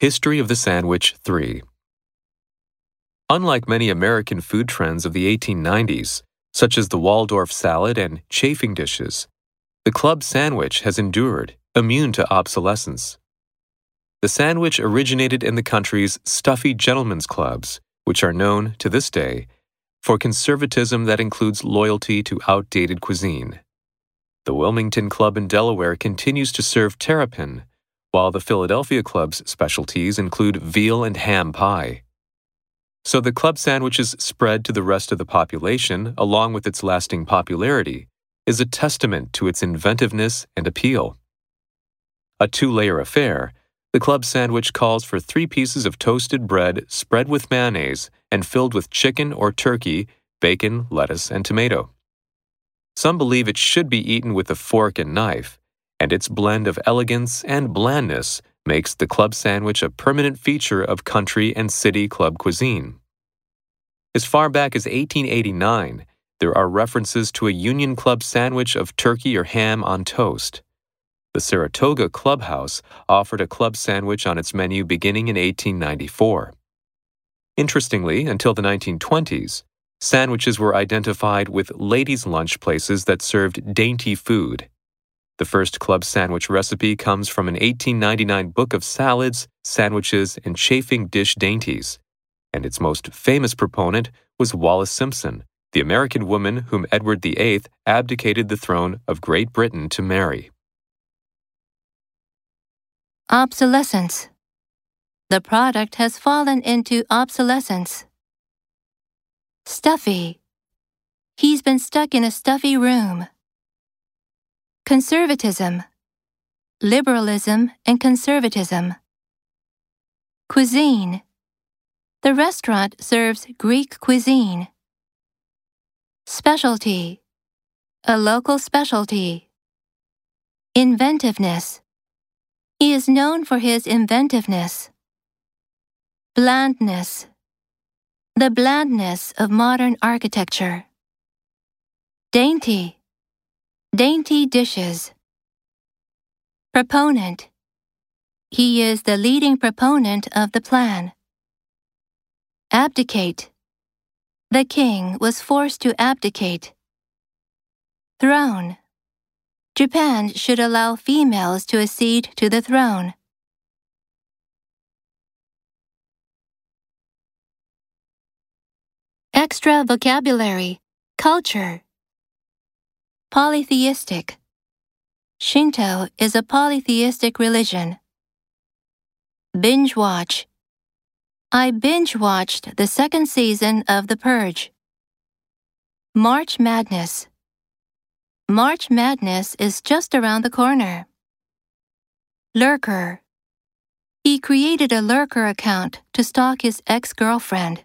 History of the Sandwich 3 Unlike many American food trends of the 1890s, such as the Waldorf salad and chafing dishes, the club sandwich has endured, immune to obsolescence. The sandwich originated in the country's stuffy gentlemen's clubs, which are known, to this day, for conservatism that includes loyalty to outdated cuisine. The Wilmington Club in Delaware continues to serve terrapin, while the Philadelphia Club's specialties include veal and ham pie. So the club sandwich's spread to the rest of the population, along with its lasting popularity, is a testament to its inventiveness and appeal. A two layer affair, the club sandwich calls for three pieces of toasted bread spread with mayonnaise and filled with chicken or turkey, bacon, lettuce, and tomato. Some believe it should be eaten with a fork and knife, and its blend of elegance and blandness makes the club sandwich a permanent feature of country and city club cuisine. As far back as 1889, there are references to a Union Club sandwich of turkey or ham on toast. The Saratoga Clubhouse offered a club sandwich on its menu beginning in 1894. Interestingly, until the 1920s, sandwiches were identified with ladies' lunch places that served dainty food. The first club sandwich recipe comes from an 1899 book of salads, sandwiches, and chafing dish dainties, and its most famous proponent was Wallis Simpson, the American woman whom Edward VIII abdicated the throne of Great Britain to marry. Obsolescence. The product has fallen into obsolescence. Stuffy. He's been stuck in a stuffy room. Conservatism, liberalism, and conservatism. Cuisine. The restaurant serves Greek cuisine. Specialty. A local specialty. Inventiveness. He is known for his inventiveness. Blandness. The blandness of modern architecture. Dainty Dainty dishes. Proponent. He is the leading proponent of the plan. Abdicate. The king was forced to abdicate. Throne. Japan should allow females to accede to the throne. Extra vocabulary, culture. Polytheistic. Shinto is a polytheistic religion. Binge watch. I binge watched the second season of The Purge. March Madness. March Madness is just around the corner. Lurker. He created a Lurker account to stalk his ex girlfriend.